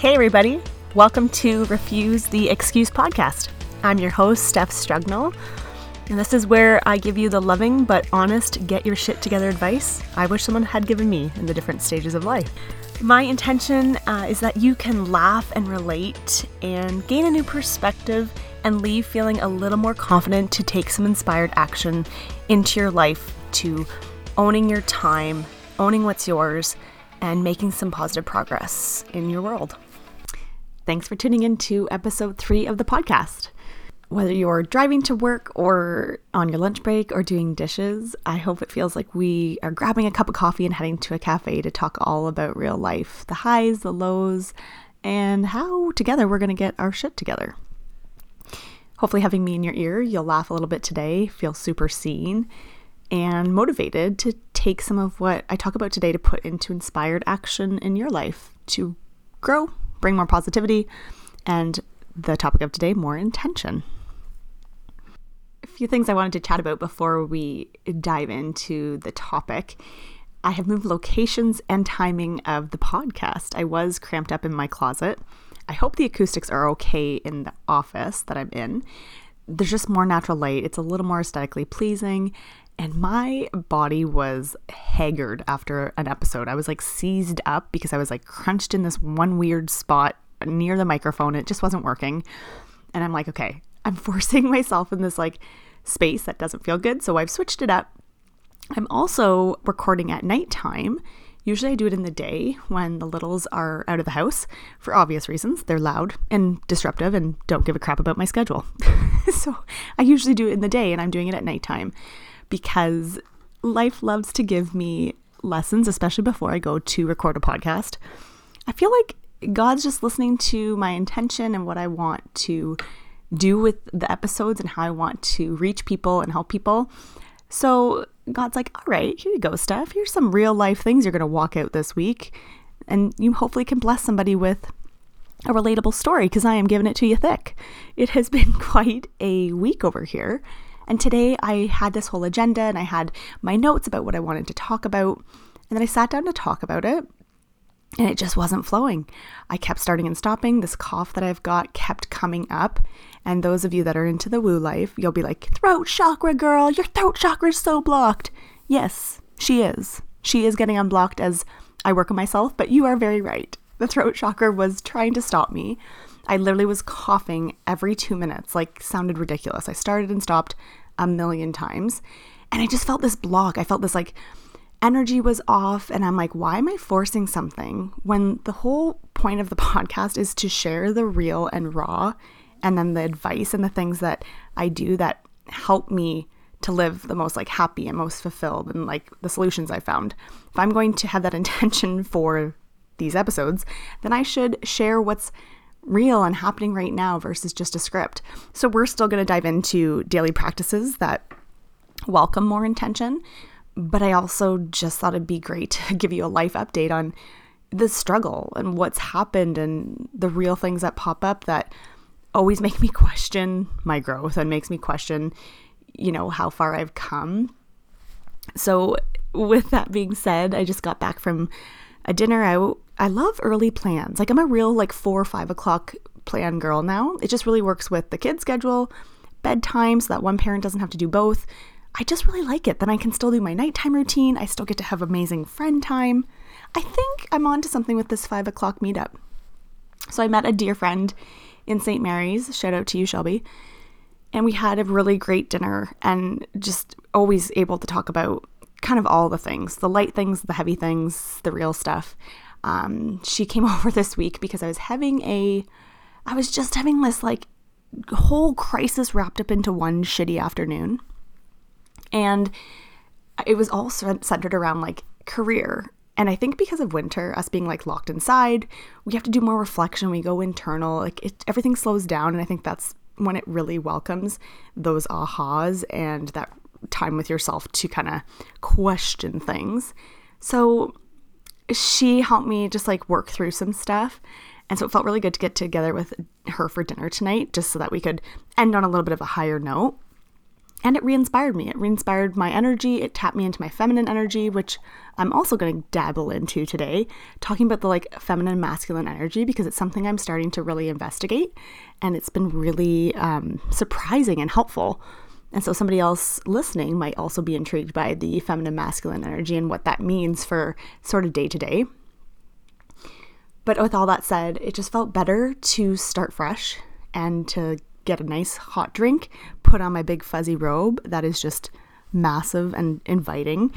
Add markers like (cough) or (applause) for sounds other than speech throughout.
Hey, everybody. Welcome to Refuse the Excuse podcast. I'm your host, Steph Strugnell, and this is where I give you the loving but honest get your shit together advice I wish someone had given me in the different stages of life. My intention uh, is that you can laugh and relate and gain a new perspective and leave feeling a little more confident to take some inspired action into your life to owning your time, owning what's yours, and making some positive progress in your world. Thanks for tuning in to episode three of the podcast. Whether you're driving to work or on your lunch break or doing dishes, I hope it feels like we are grabbing a cup of coffee and heading to a cafe to talk all about real life the highs, the lows, and how together we're going to get our shit together. Hopefully, having me in your ear, you'll laugh a little bit today, feel super seen, and motivated to take some of what I talk about today to put into inspired action in your life to grow, bring more positivity, and the topic of today, more intention a few things I wanted to chat about before we dive into the topic. I have moved locations and timing of the podcast. I was cramped up in my closet. I hope the acoustics are okay in the office that I'm in. There's just more natural light, it's a little more aesthetically pleasing. And my body was haggard after an episode. I was like seized up because I was like crunched in this one weird spot near the microphone. It just wasn't working. And I'm like, okay, I'm (laughs) forcing myself in this like space that doesn't feel good. So I've switched it up. I'm also recording at nighttime. Usually I do it in the day when the littles are out of the house for obvious reasons. They're loud and disruptive and don't give a crap about my schedule. (laughs) so I usually do it in the day and I'm doing it at nighttime because life loves to give me lessons, especially before I go to record a podcast. I feel like God's just listening to my intention and what I want to do with the episodes and how I want to reach people and help people. So God's like, all right, here you go, Steph. Here's some real life things you're going to walk out this week. And you hopefully can bless somebody with a relatable story because I am giving it to you thick. It has been (laughs) quite a week over here. And today I had this whole agenda and I had my notes about what I wanted to talk about. And then I sat down to talk about it and it just wasn't flowing. I kept starting and stopping. This cough that I've got kept coming up. And those of you that are into the woo life, you'll be like, throat chakra girl, your throat chakra is so blocked. Yes, she is. She is getting unblocked as I work on myself, but you are very right. The throat chakra was trying to stop me. I literally was coughing every two minutes, like sounded ridiculous. I started and stopped a million times. And I just felt this block. I felt this like energy was off. And I'm like, why am I forcing something when the whole point of the (laughs) podcast is to share the real and raw and then the advice and the things that I do that help me to live the most like happy and most fulfilled and like the solutions I found. If I'm going to have that (laughs) intention for these episodes, then I should share what's real and happening right now versus just a script. So we're still going to dive into daily practices that welcome more intention, but I also just thought it'd be great to give you a life update on the struggle and what's happened and the real things that pop up that always make me question my growth and makes me question, you know, how far I've come. So, with that being said, I just got back from a dinner out. I love early plans. Like, I'm a real, like, four or five o'clock plan girl now. It just really works with the kid schedule, bedtime, so that one parent doesn't have to do both. I just really like it. Then I can still do my nighttime routine. I still get to have amazing friend time. I think I'm on to something with this five o'clock meetup. So I met a dear friend in St. Mary's. Shout out to you, Shelby. And we had a really great dinner and just always able to talk about kind of all the things the light things, the heavy things, the real stuff. Um, she came (laughs) over this week because I was having a, I was just having this like whole crisis wrapped up into one shitty afternoon. And it was all centered around like career and I think because of winter, us being like locked inside, we have to do more reflection. We go internal, like it, everything slows down. And I think that's when it really welcomes those ahas and that time with yourself to kind of question things. So she helped me just like work through some stuff. And so it felt really good to get together with her for dinner tonight, just so that we could end on a little bit of a higher note. and it re inspired me. It re inspired my energy. It tapped me into my feminine energy, which I'm also going to dabble into today, talking about the like feminine masculine energy because it's something I'm starting to really investigate. And it's been really um, surprising and helpful. And so somebody else listening might also be intrigued by the feminine masculine energy and what that means for sort of day to day. But with all that said, it just felt better to start fresh and to get a nice hot drink, put on my big fuzzy robe that is just massive and inviting,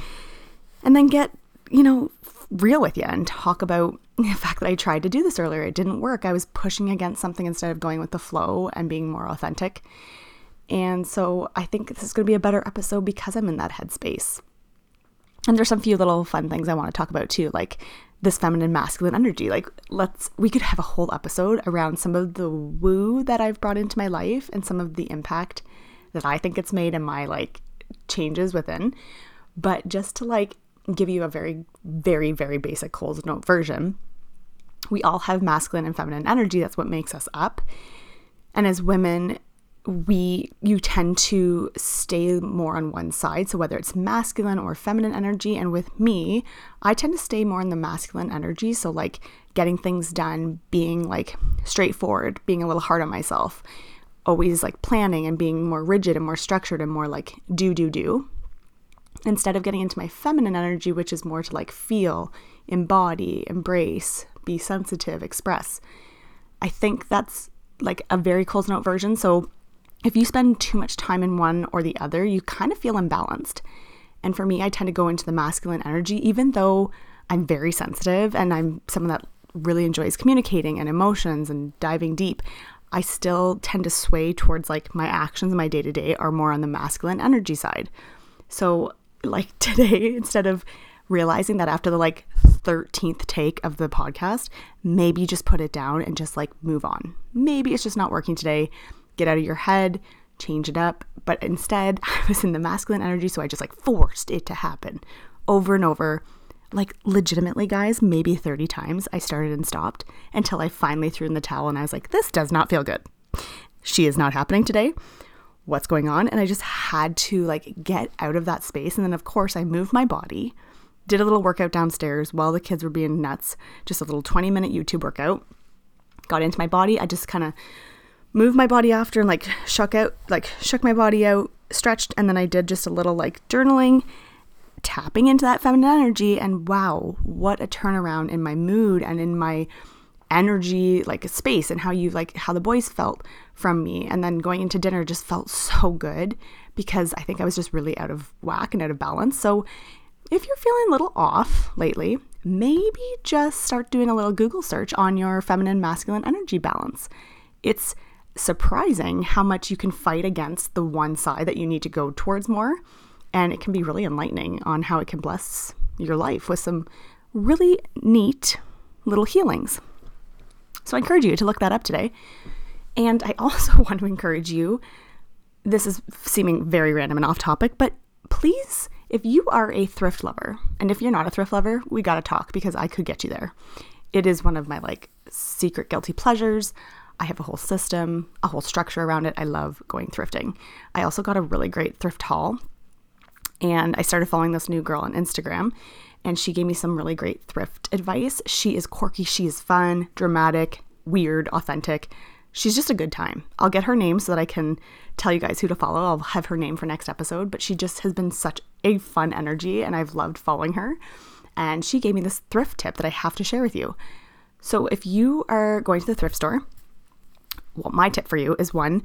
and then get, you know, real with you and talk about (laughs) the fact that I tried to do this earlier. It didn't work. I was pushing against something instead of going with the flow and being more authentic. And so I think this is going to be a better episode because I'm in that headspace. And there's some few little fun things I want to talk about too, like this feminine masculine energy. Like, let's, we could have a whole episode around some of the woo that I've brought into my life and some of the impact that I think it's made in my like changes within. But just to like give you a very, very, very basic Coles Note version, we all have masculine and feminine energy. That's what makes us up. And as women, we you tend to stay more on one side. So whether it's masculine or feminine energy and with me i tend to stay more in the masculine energy. So like getting things done being like straightforward being a little hard on myself always like planning and being more rigid and more structured and more like do do do instead of getting into my feminine energy which is more to like feel embody embrace be sensitive express. I think that's like a very Coles Note version. So if you spend too much time in one or the other, you kind of feel imbalanced. And for me, I tend to go into the masculine energy, even though I'm very sensitive and I'm someone that really enjoys communicating and emotions and diving deep. I still tend to sway towards like my actions my day to day are more on the masculine energy side. So, like (laughs) today, instead of realizing that after the like 13th take of the podcast, maybe just put it down and just like move on. Maybe it's just not working today get out of your head, change it up. But instead, (laughs) I was in the masculine energy, so I just like forced it to happen over and over. Like, legitimately, guys, maybe 30 times I started and stopped until I finally threw in the towel and I was like, this does not feel good. She is not happening today. What's going on? And I just had to like get out of that space. And then, of course, I moved my body, did a little workout downstairs while the kids were being nuts, just a little 20 minute YouTube workout. Got into my body. I just kind of moved my body after and like shook out, like shook my body out, stretched, and then I did just a little like journaling, tapping into that feminine energy. And wow, what a turnaround in my mood and in my energy, like space, and how you like how the boys felt from me. And then going into dinner just felt so good because I think I was just really out of whack and out of balance. So if you're feeling a little off lately, maybe just start doing a little Google search on your feminine masculine energy balance. It's surprising how much you can fight against the one side that you need to go towards more. And it can be really enlightening on how it can bless your life with some really neat little healings. So I encourage you to look that up today. And I also (laughs) want to encourage you this is seeming very random and off topic, but please, if you are a thrift lover, and if you're not a thrift lover, we got to talk because I could get you there. It is one of my like secret guilty pleasures. I have a whole system, a whole structure around it. I love going thrifting. I also got a really great thrift haul and I started following this new girl on Instagram and she gave me some really great thrift advice. She is quirky, she is fun, dramatic, weird, authentic. She's just a good time. I'll get her name so that I can tell you guys who to follow. I'll have her name for next episode, but she just has been such a fun energy and I've loved following her. And she gave me this thrift tip that I have to share with you. So if you are going to the thrift store well, my tip for you is one,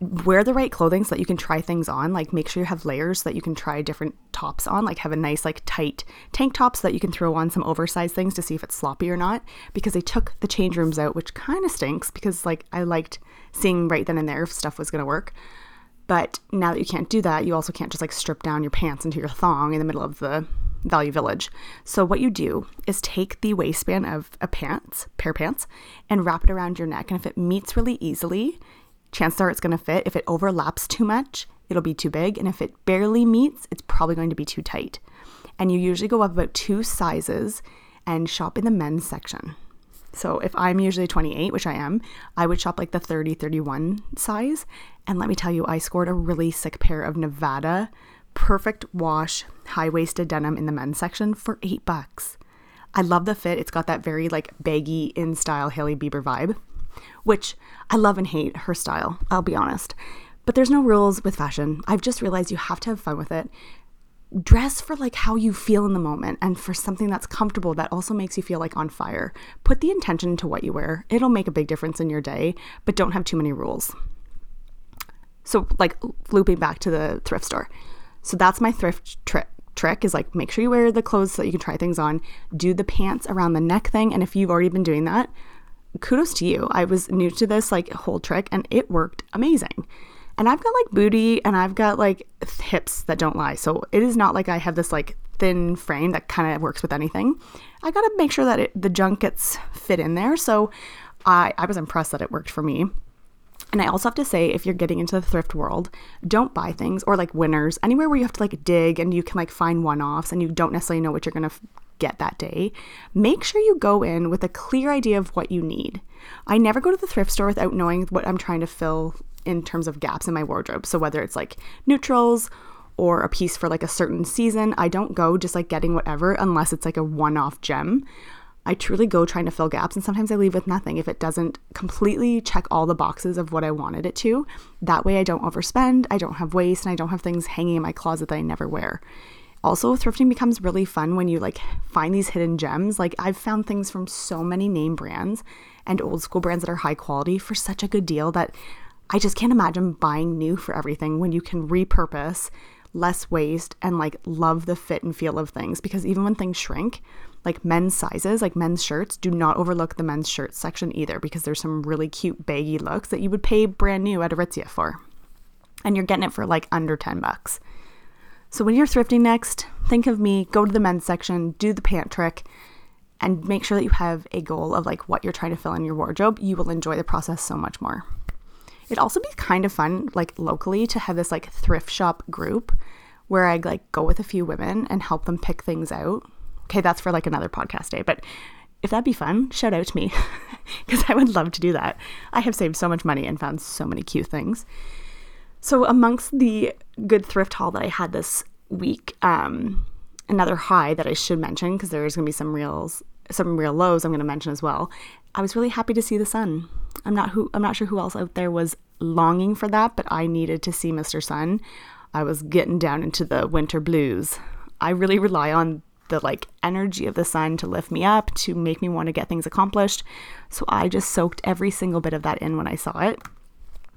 wear the right clothing so that you can try things on. Like make sure you have layers so that you can try different tops on. Like have a nice like tight tank top so that you can throw on some oversized things to see if it's sloppy or not. Because they took the change rooms out, which kind of stinks because like I liked seeing right then and there if stuff was gonna work. But now that you can't do that, you also can't just like strip down your pants into your thong in the middle of the Value Village. So what you do is take the waistband of a pants, pair of pants, and wrap it around your neck. And if it meets really easily, chances are it's going to fit. If it overlaps too much, it'll be too big. And if it barely meets, it's probably going to be too tight. And you usually go up about two sizes and shop in the men's section. So if I'm usually 28, which I am, I would shop like the 30, 31 size. And let me tell you, I scored a really sick pair of Nevada perfect wash high waisted denim in the men's section for eight bucks. I love the fit. It's got that very like baggy in style Hailey Bieber vibe, which I love and hate her style, I'll be honest. But there's no rules with fashion. I've just realized you have to have fun with it. Dress for like how you feel in the moment and for something that's comfortable that also makes you feel like on fire. Put the intention into what you wear. It'll make a big difference in your day, but don't have too many rules. So, like looping back to the thrift store. So, that's my thrift trick trick is like make sure you wear the clothes so that you can try things on. Do the pants around the neck thing. And if you've already been doing that, kudos to you. I was new to this like whole trick and it worked amazing. And I've got like booty and I've got like hips that don't lie. So it is not like I have this like thin frame that kind of works with anything. I got to make sure that it, the junk gets fit in there. So I, I was impressed that it worked for me. And I also have to say, if you're getting into the thrift world, don't buy things or like winners, anywhere where you have to like dig and you can like find one offs and you don't necessarily know what you're to f- get that day. Make sure you go in with a clear idea of what you need. I never go to the thrift store without knowing what I'm trying to fill in terms of gaps in my wardrobe. So whether it's like neutrals or a piece for like a certain season, I don't go just like getting whatever unless it's like a one off gem. I truly go trying to fill gaps and sometimes I leave with nothing if it doesn't completely check all the boxes of what I wanted it to. That way I don't overspend, I don't have waste, and I don't have things hanging in my closet that I never wear. Also, thrifting becomes really fun when you like find these hidden gems. Like I've found things from so many name brands and old school brands that are high quality for such a good deal that I just can't imagine buying new for everything when you can repurpose, less waste, and like love the fit and feel of things. Because even when things shrink, like men's sizes, like men's shirts, do not overlook the men's shirt section either because there's some really cute baggy looks that you would pay brand new at Aritzia for. And you're getting it for like under 10 bucks. So when you're thrifting next, think of me, go to the men's section, do the pant trick, and make sure that you have a goal of like what you're trying to fill in your wardrobe. You will enjoy the process so much more. It'd also be kind of fun, like locally, to have this like thrift shop group where I like go with a few women and help them pick things out. Okay, that's for like another podcast day, but if that'd be fun, shout out to me (laughs) because I would love to do that. I have saved so much money and found so many cute things. So, amongst the good thrift haul that I had this week, um, another high that I should mention because there's going to be some reals, some real lows I'm going to mention as well. I was really happy to see the sun. I'm not who I'm not sure who else out there was longing for that, but I needed to see Mr. Sun. I was getting down into the winter blues. I really rely on the like energy of the sun to lift me up, to make me want to get things accomplished. So I just soaked every single bit of that in when I saw it.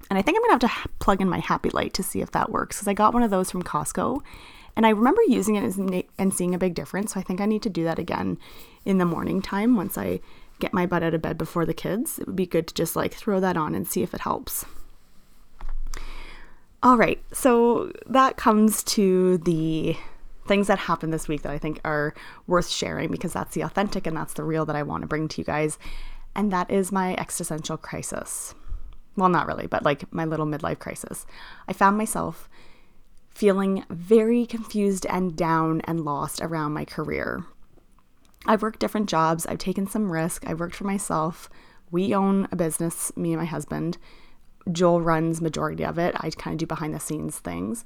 And I think I'm going to have to plug in my happy light to see if that works cuz I got one of those from Costco and I remember using it and seeing a big difference. So I think I need to do that again in the morning time once I get my butt out of bed before the kids. It would be good to just like throw that on and see if it helps. All right, so that comes to the things that happened this week that I think are worth sharing because that's the authentic and that's the real that I want to bring to you guys. And that is my existential crisis. Well, not really, but like my little midlife crisis. I found myself feeling very confused and down and lost around my career. I've worked different jobs, I've taken some risk, I've worked for myself. We own a business, me and my husband. Joel runs majority of it. I kind of do behind the scenes things.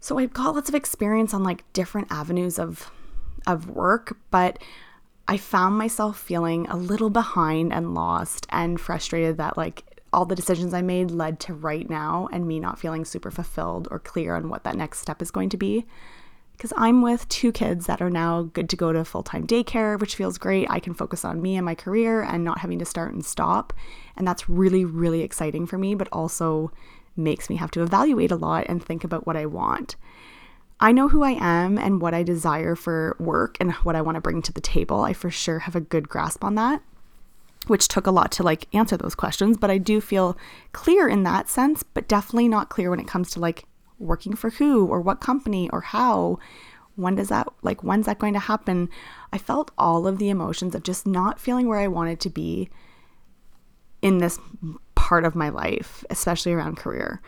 So I've got lots of experience on like different avenues of of work, but I found myself feeling a little behind and lost and frustrated that like all the decisions I made led to right now and me not feeling super fulfilled or clear on what that next step is going to be because I'm with two kids that are now good to go to full time daycare, which feels great. I can focus on me and my career and not having to start and stop. And that's really, really exciting for me, but also makes me have to evaluate a lot and think about what I want. I know who I am and what I desire for work and what I want to bring to the table. I for sure have a good grasp on that, which took a lot to like answer those questions, but I do feel clear in that sense, but definitely not clear when it comes to like working for who or what company or how when does that like when's that going to happen i felt all of the emotions of just not feeling where i wanted to be in this part of my life especially around career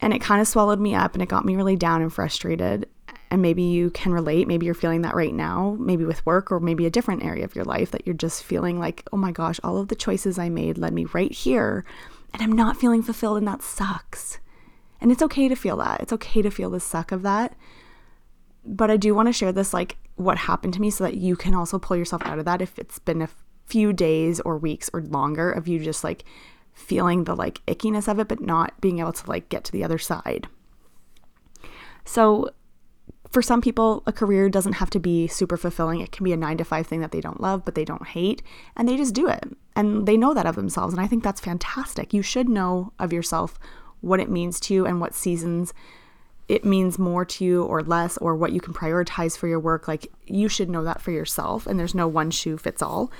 and it kind of swallowed me up and it got me really down and frustrated And maybe you can relate. Maybe you're feeling that right now, maybe with work or maybe a different area of your life that you're just feeling like, oh my gosh, all of the choices I made led me right here. And I'm not feeling fulfilled, and that sucks. And it's okay to feel that. It's okay to feel the suck of that. But I do want to share this, like what happened to me, so that you can also pull yourself out of that if it's been a few days or weeks or longer of you just like feeling the like ickiness of it, but not being able to like get to the other side. So, for some people, a career doesn't have to be super fulfilling. It can be a nine to five thing that they don't love, but they don't hate, and they just do it. And they know that of themselves. And I think that's fantastic. You should know of yourself what it means to you and what seasons it means more to you or less, or what you can prioritize for your work. Like, you should know that for yourself. And there's no one shoe fits all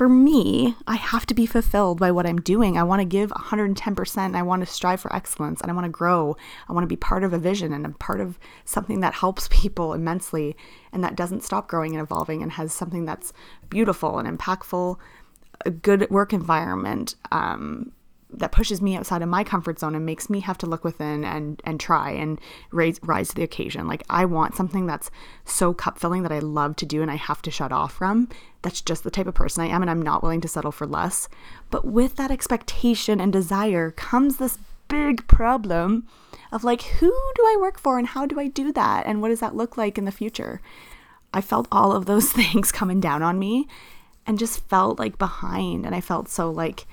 for me, I have to be fulfilled by what I'm doing. I want to give 110%. I want to strive for excellence and I want to grow. I want to be part of a vision and a part of something that helps (laughs) people immensely and that doesn't stop growing and evolving and has something that's beautiful and impactful, a good work environment, um, that pushes me outside of my comfort zone and makes me have to look within and and try and raise rise to the occasion. Like I want something that's so cup filling that I love to do and I have to shut off from. That's just the type of person I am and I'm not willing to settle for less. But with that expectation and desire comes this big problem of like who do I work for and how do I do that and what does that look like in the future? I felt all of those (laughs) things coming down on me and just felt like behind and I felt so like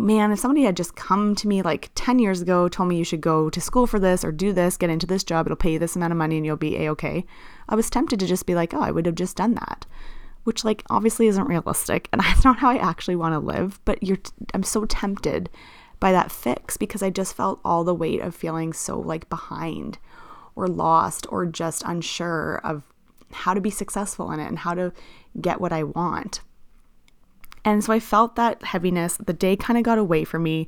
man, if somebody had just come to me like 10 years ago, told me you should go to school for this or do this, get into this job, it'll pay you this amount of money and you'll be a okay, I was tempted to just be like, oh, I would have just done that, which like obviously isn't realistic and (laughs) that's not how I actually want to live. But you're, I'm so tempted by that fix because I just felt all the weight of feeling so like behind or lost or just unsure of how to be successful in it and how to get what I want. And so I felt that heaviness. The day kind of got away from me.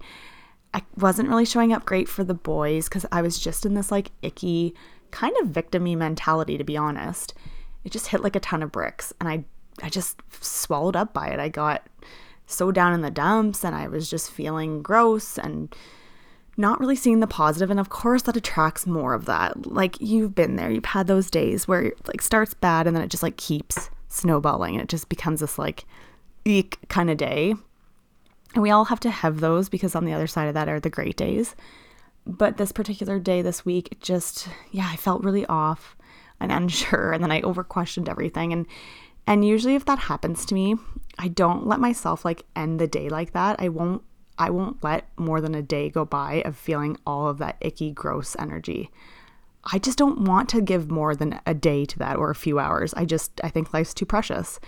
I wasn't really showing up great for the boys because I was just in this like icky, kind of victimy mentality, to be honest. It just hit like a ton of bricks and I I just swallowed up by it. I got so down in the dumps and I was just feeling gross and not really seeing the positive and of course that attracts more of that. Like you've been there. You've had those days where it like starts bad and then it just like keeps snowballing and it just becomes this like eek kind of day. And we all have to have those because on the other side of that are the great days. But this particular day this week, just, yeah, I felt really off and (laughs) unsure. And then I over questioned everything. And, and usually if that happens to me, I don't let myself like end the day like that. I won't, I won't let more than a day go by of feeling all of that icky, gross energy. I just don't want to give more than a day to that or a few hours. I just, I think life's too precious.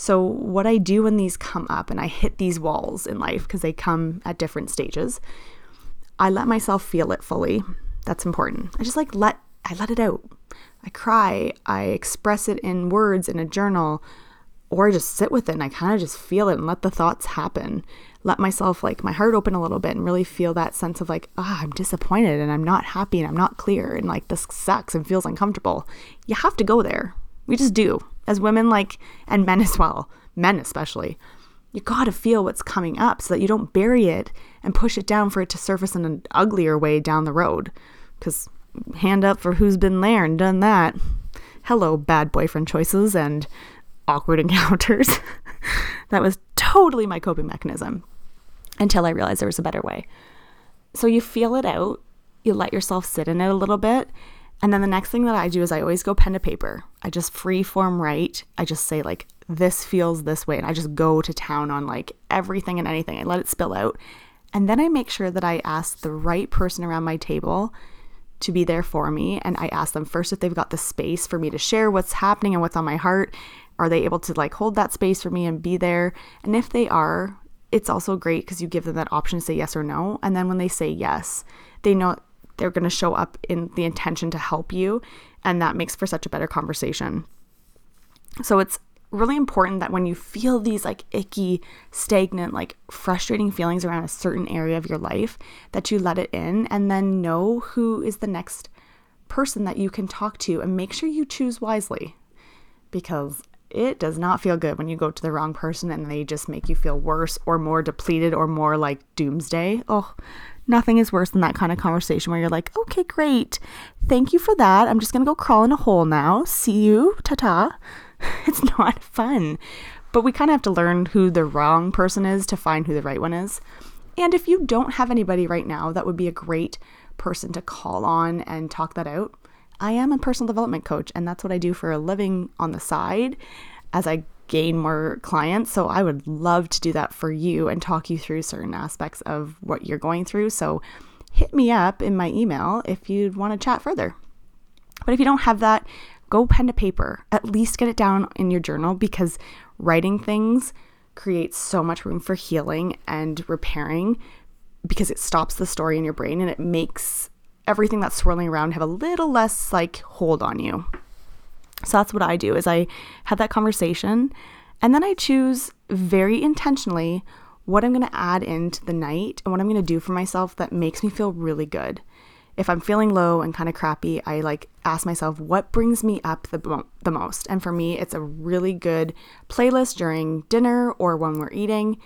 So, what I do when these come up and I hit these walls in life because they come at different stages, I let myself feel it fully. That's important. I just like let I let it out. I cry, I express it in words in a journal, or I just sit with it and I kind of just feel it and let the thoughts happen. Let myself like my heart open a little bit and really feel that sense of like, ah, oh, I'm disappointed and I'm not happy and I'm not clear and like this sucks and feels uncomfortable. You have to go there. We just do as women, like, and men as well, men especially. You gotta feel what's coming up so that you don't bury it and push it down for it to surface in an uglier way down the road. Because hand up for who's been there and done that. Hello, bad boyfriend choices and awkward (laughs) encounters. that was totally my coping mechanism until I realized there was a better way. So you feel it out, you let yourself sit in it a little bit, and then the next thing that I do is I always go pen to paper. I just free form write. I just say like this feels this way and I just go to town on like everything and anything. I let it spill out. And then I make sure that I ask the right person around my table to be there for me and I ask them first if they've got the space for me to share what's happening and what's on my heart. Are they able to like hold that space for me and be there? And if they are, it's also great because you give them that option to say yes or no. And then when they say yes, they know they're going to show up in the intention to help you. And that makes for such a better conversation. So it's really important that when you feel these like icky, stagnant, like frustrating feelings around a certain area of your life, that you let it in and then know who is the next person that you can talk to and make sure you choose wisely. Because it does not feel good when you go to the wrong person and they just make you feel worse or more depleted or more like doomsday. Oh, nothing is worse than that kind of conversation where you're like, okay, great. Thank you for that. I'm just going to go crawl in a hole now. See you. Ta ta. (laughs) It's not fun. But we kind of have to learn who the wrong person is to find who the right one is. And if you don't have anybody right now, that would be a great person to call on and talk that out. I am a personal development coach, and that's what I do for a living on the side as I gain more clients. So I would love to do that for you and talk you through certain aspects of what you're going through. So hit me up in my email if you'd want to chat further. But if you don't have that, go pen to paper. At least get it down in your journal because writing things creates so much room for healing and repairing because it stops the story in your brain and it makes everything that's swirling around have a little less like hold on you. So that's what I do is I have that conversation and then I choose very intentionally what I'm going to add into the night and what I'm going to do for myself that makes me feel really good. If I'm feeling low and kind of crappy, I like ask myself what brings me up the, the most. And for me, it's a really good playlist during dinner or when we're eating.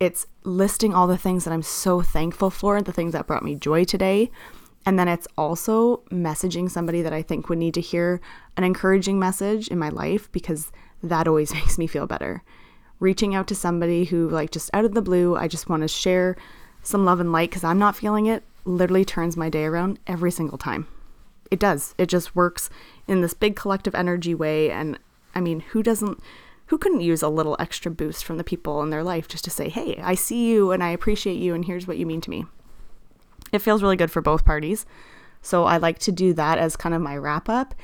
It's listing all the things that I'm so thankful for, the things that brought me joy today. And then it's also messaging somebody that I think would need to hear an encouraging message in my life because that always (laughs) makes me feel better. Reaching out to somebody who, like, just out of the blue, I just want to share some love and light because I'm not feeling it, literally turns my day around every single time. It does. It just works in this big collective energy way. And I mean, who doesn't, who couldn't use a little extra boost from the people in their life just to say, hey, I see you and I appreciate you and here's what you mean to me? It feels really good for both parties. So I like to do that as kind of my wrap up.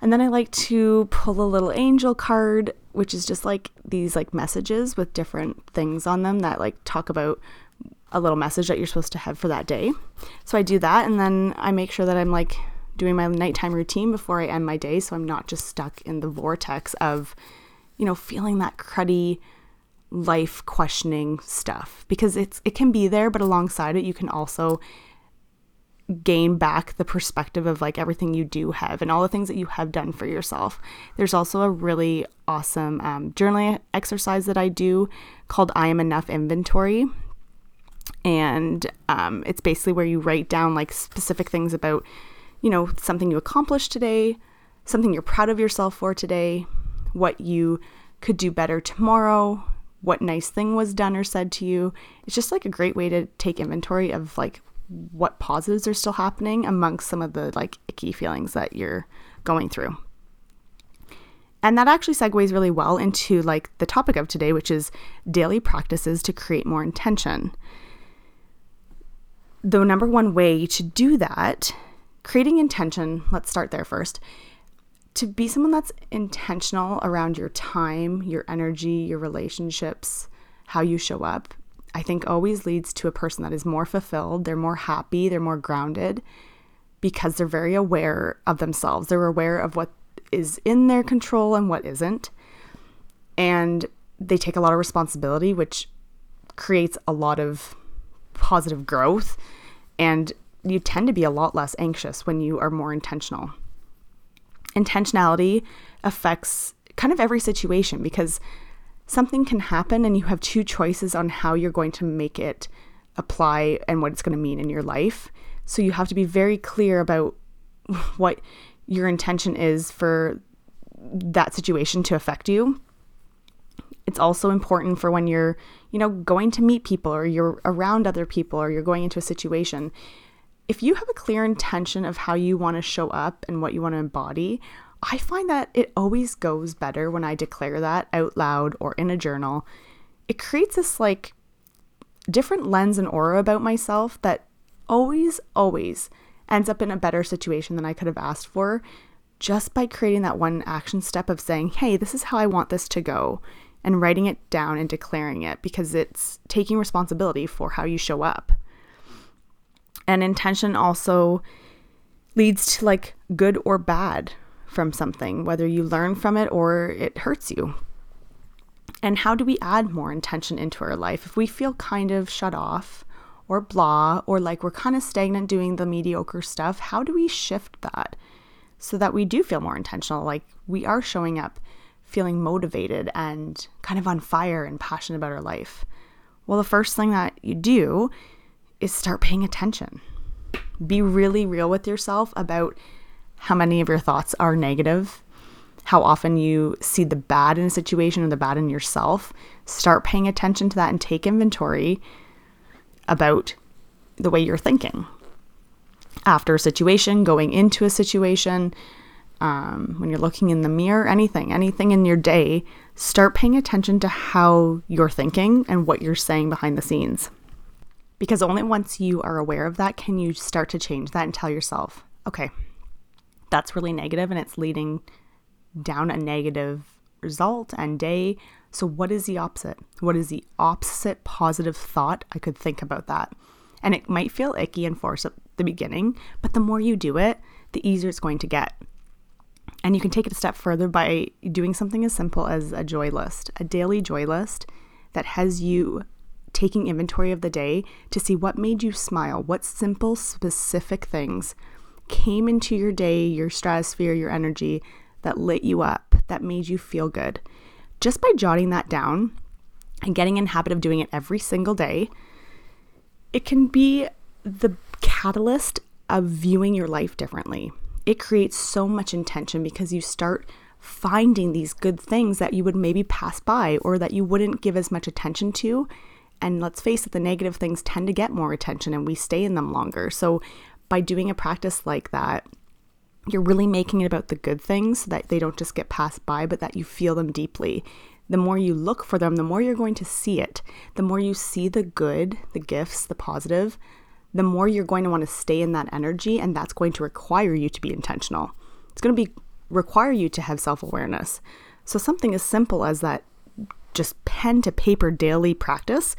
And then I like to pull a little angel card, which is just like these like messages with different things on them that like talk about a little message that you're supposed to have for that day. So I do that and then I make sure that I'm like doing my nighttime routine before I end my day so I'm not just stuck in the vortex of you know feeling that cruddy life questioning stuff because it's it can be there but alongside it you can also gain back the perspective of like everything you do have and all the things that you have done for yourself. There's also a really awesome um, journaling exercise that I do called I Am Enough Inventory. And um, it's basically where you write down like specific things about, you know, something you accomplished today, something you're proud of yourself for today, what you could do better tomorrow, what nice thing was done or said to you. It's just like a great way to take inventory of like what positives are still happening amongst some of the like icky feelings that you're going through. And that actually segues really well into like the topic of today, which is daily practices to create more intention. The number one way to do that, creating intention, let's start there first, to be someone that's intentional around your time, your energy, your relationships, how you show up, I think always leads to a person that is more fulfilled, they're more happy, they're more grounded because they're very aware of themselves. They're aware of what is in their control and what isn't. And they take a lot of responsibility, which creates a lot of positive growth. And you tend to be a lot less anxious when you are more intentional intentionality affects kind of every situation because something can happen and you have two choices on how you're going to make it apply and what it's going to mean in your life. So you have to be very clear about (laughs) what your intention is for that situation to affect you. It's also important for when you're, you know, going to meet people or you're around other people or you're going into a situation if you have a clear intention of how you want to show up and what you want to embody, I find that it always goes better when I declare that out loud or in a journal. It creates this like different lens and aura about myself that always, always ends up in a better situation than I could have asked for just by creating that one action step of saying, hey, this is how I want this to go, and writing it down and declaring it because it's taking responsibility for how you show up. And intention also leads to like good or bad from something, whether you learn from it or it hurts you. And how do we add more intention into our life? If we feel kind of shut off or blah, or like we're kind of stagnant doing the mediocre stuff, how do we shift that so that we do feel more intentional? Like we are showing up feeling motivated and kind of on fire and passionate about our life? Well, the first thing that you do is start paying attention. Be really real with yourself about how many of your thoughts are negative, how often you see the bad in a situation or the bad in yourself. Start paying attention to that and take inventory about the way you're thinking. After a situation, going into a situation, um, when you're looking in the mirror, anything, anything in your day, start paying attention to how you're thinking and what you're saying behind the scenes. Because only once you are aware of that can you start to change that and tell yourself, okay, that's really negative and it's leading down a negative result and day. So, what is the opposite? What is the opposite positive thought I could think about that? And it might feel icky and forced at the beginning, but the more you do it, the easier it's going to get. And you can take it a step further by doing something as simple as a joy list, a daily joy list that has you taking inventory of the day to see what made you smile, what simple, specific things came into your day, your stratosphere, your energy that lit you up, that made you feel good. Just by jotting that down and getting in habit of doing it every single day, it can be the catalyst of viewing your life differently. It creates so much intention because you start finding these good things that you would maybe pass by or that you wouldn't give as much attention to. And let's face it, the negative things tend to get more attention and we stay in them longer. So, by doing a practice like that, you're really making it about the good things so that they don't just get passed by, but that you feel them deeply. The more you look for them, the more you're going to see it. The more you see the good, the gifts, the positive, the more you're going to want to stay in that energy, and that's going to require you to be intentional. It's going to be require you to have self awareness. So, something as simple as that just pen to paper daily practice,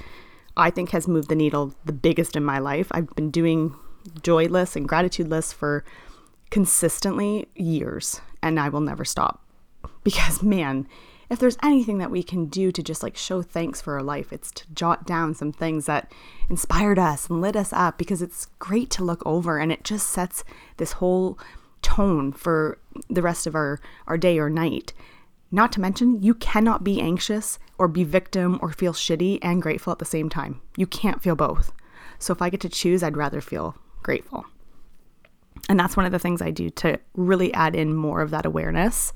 I think has moved the needle the biggest in my life. I've been doing joy lists and gratitude lists for consistently years and I will never stop. Because, man, if there's anything that we can do to just like show thanks for our life, it's to jot down some things that inspired us and lit us up because it's great to look over and it just sets this whole tone for the rest of our, our day or night. Not to mention, you cannot be anxious or be victim or feel shitty and grateful at the same time. You can't feel both. So if I get to choose, I'd rather feel grateful. And that's one of the things I do to really add in more of that awareness.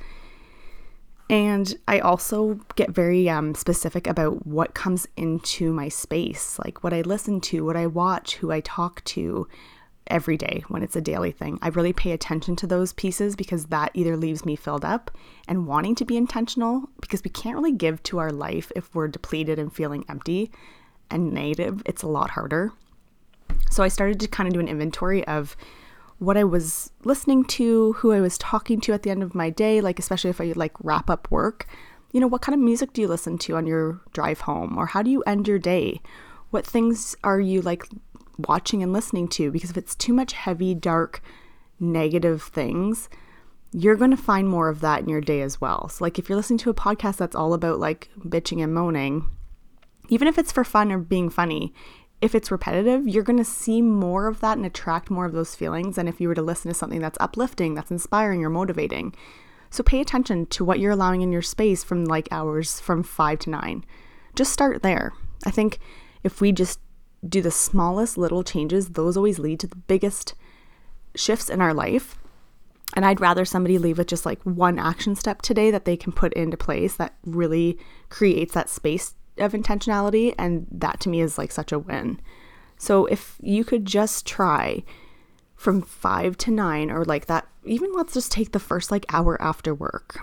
And I also get very um, specific about what comes into my space, like what I listen to, what I watch, who I talk to every day when it's a daily thing. I really pay attention to those pieces because that either leaves me filled up and wanting to be intentional because we can't really give to our life if we're depleted and feeling empty and negative. It's a lot harder. So I started to kind of do an inventory of what I was listening to, who I was talking to at the end of my day, like especially if I like wrap up work. You know, what kind of music do you listen to on your drive home or how do you end your day? What things are you like watching and listening to? Because if it's too much heavy, dark, negative things, you're going to find more of that in your day as well. So, like, if you're listening to a podcast that's all about like bitching and moaning, even if it's for fun or being funny, if it's repetitive, you're going to see more of that and attract more of those feelings than if you were to listen to something that's uplifting, that's inspiring or motivating. So pay attention to what you're allowing in your space from like hours from 5 to 9. Just start there. I think if we just do the smallest little changes, those always lead to the biggest shifts in our life. And I'd rather somebody leave with just like one action step today that they can put into place that really creates that space of intentionality and that to me is like such a win. So if you could just try from 5 to 9 or like that even let's just take the first like hour after work.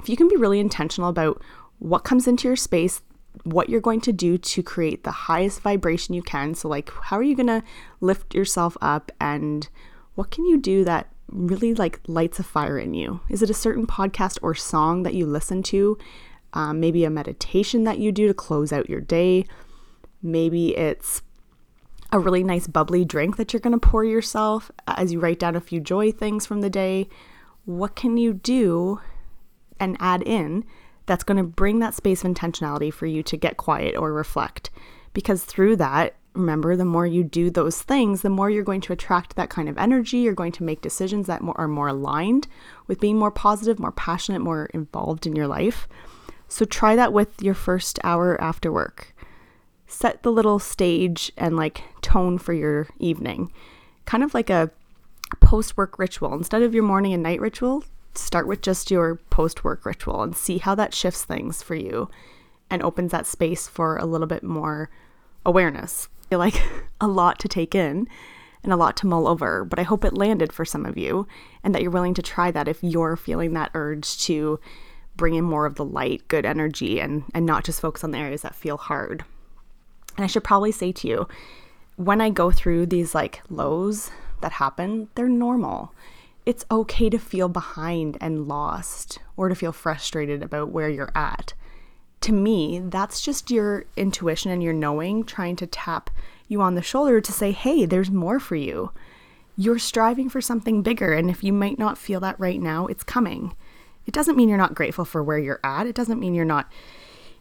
If you can be really intentional about what comes into your space, what you're going to do to create the highest vibration you can. So like how are you going to lift yourself up and what can you do that really like lights a fire in you? Is it a certain podcast or song that you listen to um, maybe a meditation that you do to close out your day. Maybe it's a really nice bubbly drink that you're going to pour yourself as you write down a few joy things from the day. What can you do and add in that's going to bring that space of intentionality for you to get quiet or reflect? Because through that, remember, the more you do those things, the more you're going to attract that kind of energy. You're going to make decisions that are more aligned with being more positive, more passionate, more involved in your life. So try that with your first hour after work. Set the little stage and like tone for your evening. Kind of like a post work ritual. Instead of your morning and night ritual, start with just your post work ritual and see how that shifts things for you and opens that space for a little bit more awareness. I feel like (laughs) a lot to take in and a lot to mull over, but I hope it landed for some of you and that you're willing to try that if you're feeling that urge to bring in more of the light, good energy and and not just focus on the areas that feel hard. And I should probably say to you, when I go through these like lows that happen, they're normal. It's okay to feel behind and lost or to feel frustrated about where you're at to me, that's just your intuition and your knowing trying to tap you on the shoulder to say, hey, there's more for you. You're striving for something bigger, and if you might not feel that right now, it's coming. It doesn't mean you're not grateful for where you're at. It doesn't mean you're not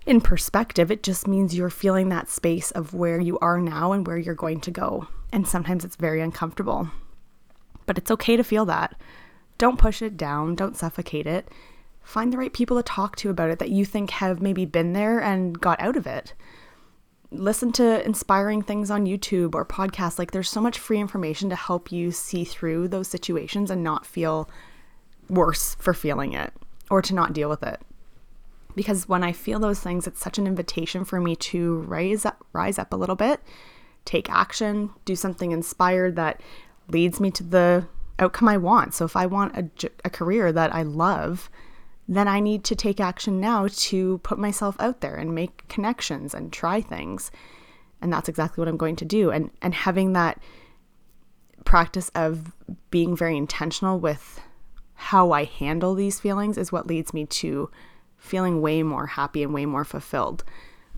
in perspective. It just means you're feeling that space of where you are now and where you're going to go. And sometimes it's very uncomfortable. But it's okay to feel that. Don't push it down, don't suffocate it find the right people to talk to about it that you think have maybe been there and got out of it. Listen to inspiring things on YouTube or podcasts. Like, there's so much free information to help you see through those situations and not feel worse for feeling it or to not deal with it. Because when I feel those things, it's such an invitation for me to rise up, rise up a little bit, take action, do something inspired that leads me to the outcome I want. So if I want a, a career that I love, then I need to take action now to put myself out there and make connections and try things. And that's exactly what I'm going to do. And and having that practice of being very intentional with how I handle these feelings is what leads me to feeling way more happy and way more fulfilled.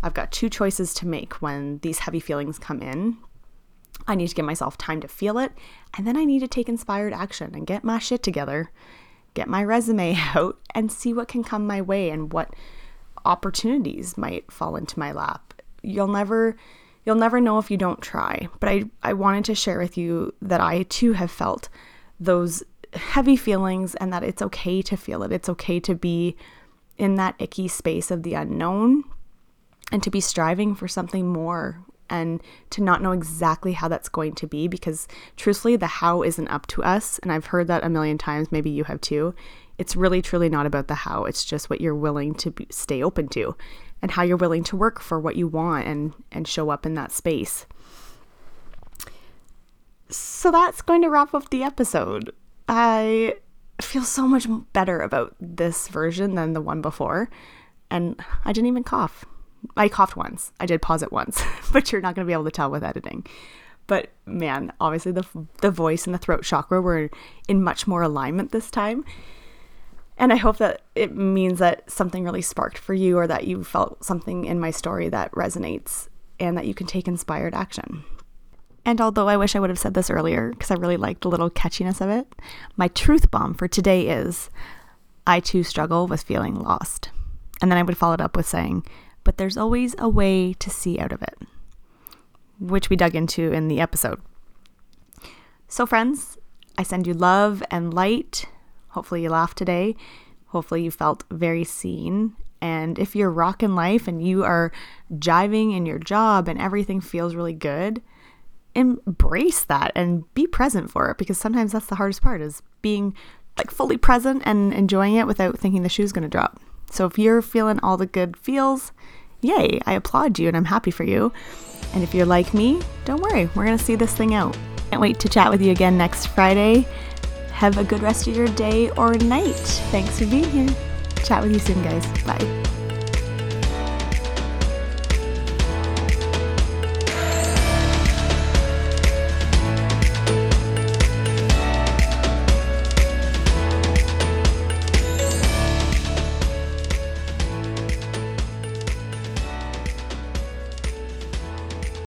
I've got two choices to make when these heavy feelings come in. I need to give myself time to feel it, and then I need to take inspired action and get my shit together get my resume (laughs) out and see what can come my way and what opportunities might fall into my lap. You'll never you'll never know if you don't try. But I I wanted to share with you that I too have felt those heavy feelings and that it's okay to feel it. It's okay to be in that icky space of the unknown and to be striving for something more and to not know exactly how that's going to be because truthfully, the how isn't up to us. And I've heard that a million times, maybe you have too. It's really, truly not about the how. It's just what you're willing to be, stay open to and how you're willing to work for what you want and, and show up in that space. So that's going to wrap up the episode. I feel so much better about this version than the one before. And I didn't even cough. I coughed once. I did pause it once, (laughs) but you're not going to be able to tell with editing. But man, obviously the the voice and the throat chakra were in much more alignment this time. And I hope that it means that something really sparked for you or that you felt something in my story that resonates and that you can take inspired action. And although I wish I would have said this earlier because I really liked the little catchiness of it, my truth bomb for today is I too struggle with feeling lost. And then I would follow it up with saying, but there's always a way to see out of it, which we dug into in the episode. So, friends, I send you love and light. Hopefully, you laughed today. Hopefully, you felt very seen. And if you're rocking life and you are jiving in your job and everything feels really good, embrace that and be present for it because sometimes that's the hardest part is being like fully present and enjoying it without thinking the shoe's going to drop. So if you're feeling all the good feels, yay, I applaud you and I'm happy for you. And if you're like me, don't worry, we're going to see this thing out. Can't wait to chat with you again next Friday. Have a good rest of your day or night. Thanks for being here. Chat with you soon, guys. Bye.